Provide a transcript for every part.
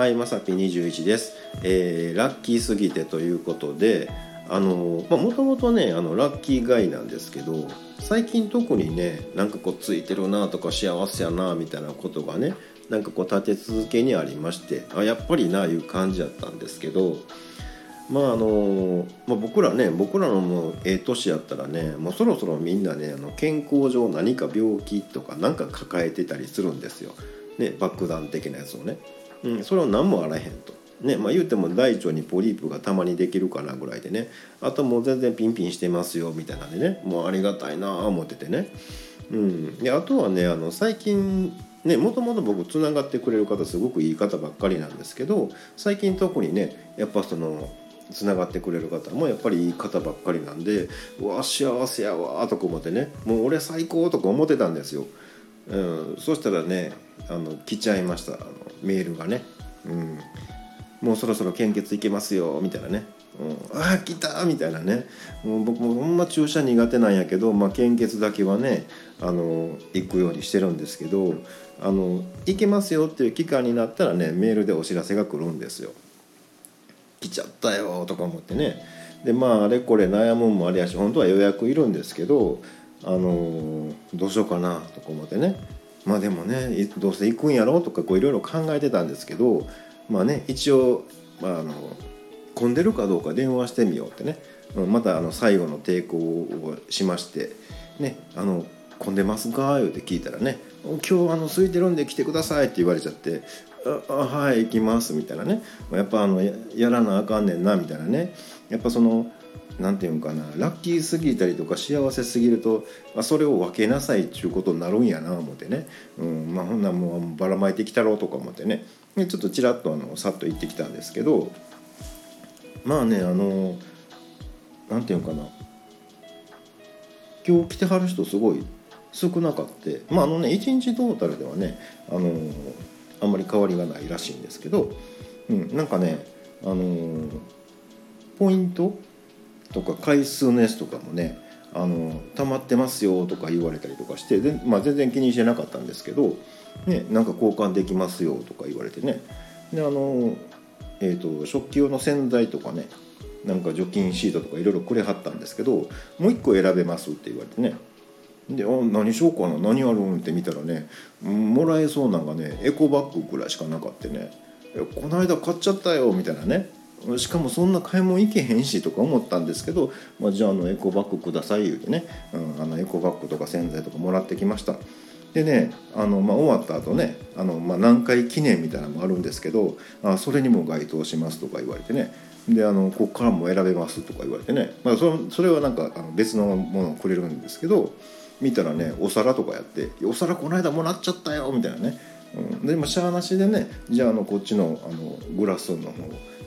はいまさぴ21です、えーラッキーすぎてということであのまあもともとねあのラッキーガイなんですけど最近特にねなんかこうついてるなとか幸せやなみたいなことがねなんかこう立て続けにありましてあやっぱりないう感じだったんですけどまああのまあ、僕らね僕らのもうええ年やったらねもうそろそろみんなねあの健康上何か病気とか何か抱えてたりするんですよ、ね、爆弾的なやつをね、うん、それは何もあらへんと。ねまあ、言うても大腸にポリープがたまにできるかなぐらいでね。あともう全然ピンピンしてますよみたいなんでね。もうありがたいなあ思っててね、うん、であとはねあの最近ねもともと僕つながってくれる方すごくいい方ばっかりなんですけど最近特にねやっぱそのつながってくれる方もやっぱりいい方ばっかりなんでうわ幸せやわとか思ってね。もう俺最高とか思ってたんですよ、うん、そしたらねあの来ちゃいました。あのメールがね、うん、もうそろそろ献血いけますよみたいなね、うん、ああ来たみたいなね。もう僕もほんま注射苦手なんやけど、まあ、献血だけはねあの行くようにしてるんですけどあの行けますよっていう期間になったらねメールでお知らせが来るんですよ。来ちゃったよとか思ってね。でまああれこれ悩むんもありやし本当は予約いるんですけどあのどうしようかなとか思ってね。まあでもねどうせ行くんやろとかいろいろ考えてたんですけどまあね一応、まあ、あの混んでるかどうか電話してみようってね。またあの最後の抵抗をしましてねあの混んでますか?」言うて聞いたらね「今日あの空いてるんで来てください」って言われちゃって「ああはい行きます」みたいなね。やっぱあのややらなあかんねんなみたいなね。やっぱそのなんていうんかなラッキーすぎたりとか幸せすぎるとあそれを分けなさいっちゅうことになるんやな思ってね、うんまあ、ほんなんもうばらまいてきたろうとか思ってね。でちょっとちらっとあのさっと行ってきたんですけどまあねあのなんていうんかな。今日来てはる人すごい少なかってまああのね1日トータルではねあのあんまり変わりがないらしいんですけど、うん、なんかねあのポイントとか回数のやつとかもねあの溜まってますよとか言われたりとかしてで、まあ、全然気にしてなかったんですけど、ね、なんか交換できますよとか言われてね。であの、えー、と食器用の洗剤とかねなんか除菌シートとかいろいろくれはったんですけどもう1個選べますって言われてね。であ何しようかな何あるんって見たらねもらえそうなんがねエコバッグぐらいしかなかってね「この間買っちゃったよ」みたいなね。しかもそんな買い物行けへんしとか思ったんですけど、まあ、じゃああのエコバッグください言うてね、うん、あのエコバッグとか洗剤とかもらってきました。でねあの、まあ、終わった後ねあの、まあ、何回記念みたいなのもあるんですけどあそれにも該当しますとか言われてね。であのここからも選べますとか言われてね、まあ、それそれはなんかあの別のものをくれるんですけど見たらねお皿とかやって「お皿この間もらっちゃったよ」みたいなね、うん、でもしゃあなしでねじゃああのこっちのあのグラスの方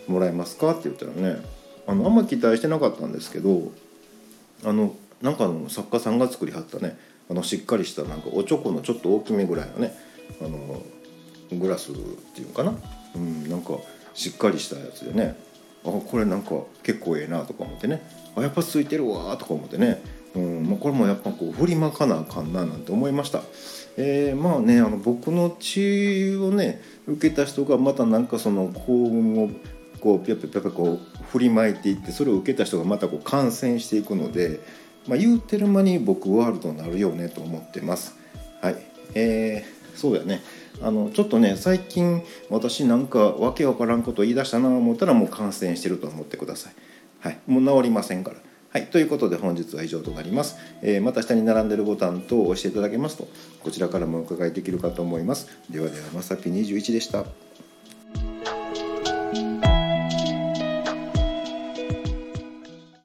もらえますか？って言ったらねあのあんま期待してなかったんですけどあのなんかの作家さんが作りはったねあのしっかりしたなんかおちょこのちょっと大きめぐらいのねあのグラスっていうのかな、うん、なんかしっかりしたやつでねあこれなんか結構ええなとか思ってねあやっぱついてるわとか思ってね、うんまあ、これもやっぱこう振りまかなあかんななんて思いました。えー、まあねあの僕の血をね受けた人がまたなんかその幸運をこうピャピャピャピャこう振りまいていってそれを受けた人がまたこう感染していくので、まあ、言うてる間に僕ワールドになるよねと思ってます。はい。えー、そうやね。あのちょっとね最近私なんかわけわからんこと言い出したなと思ったらもう感染してると思ってください。はい、もう治りませんから。はい、ということで本日は以上となります、えーまた下に並んでるボタン等を押していただけますとこちらからもお伺いできるかと思います。ではではまさぴ21でした。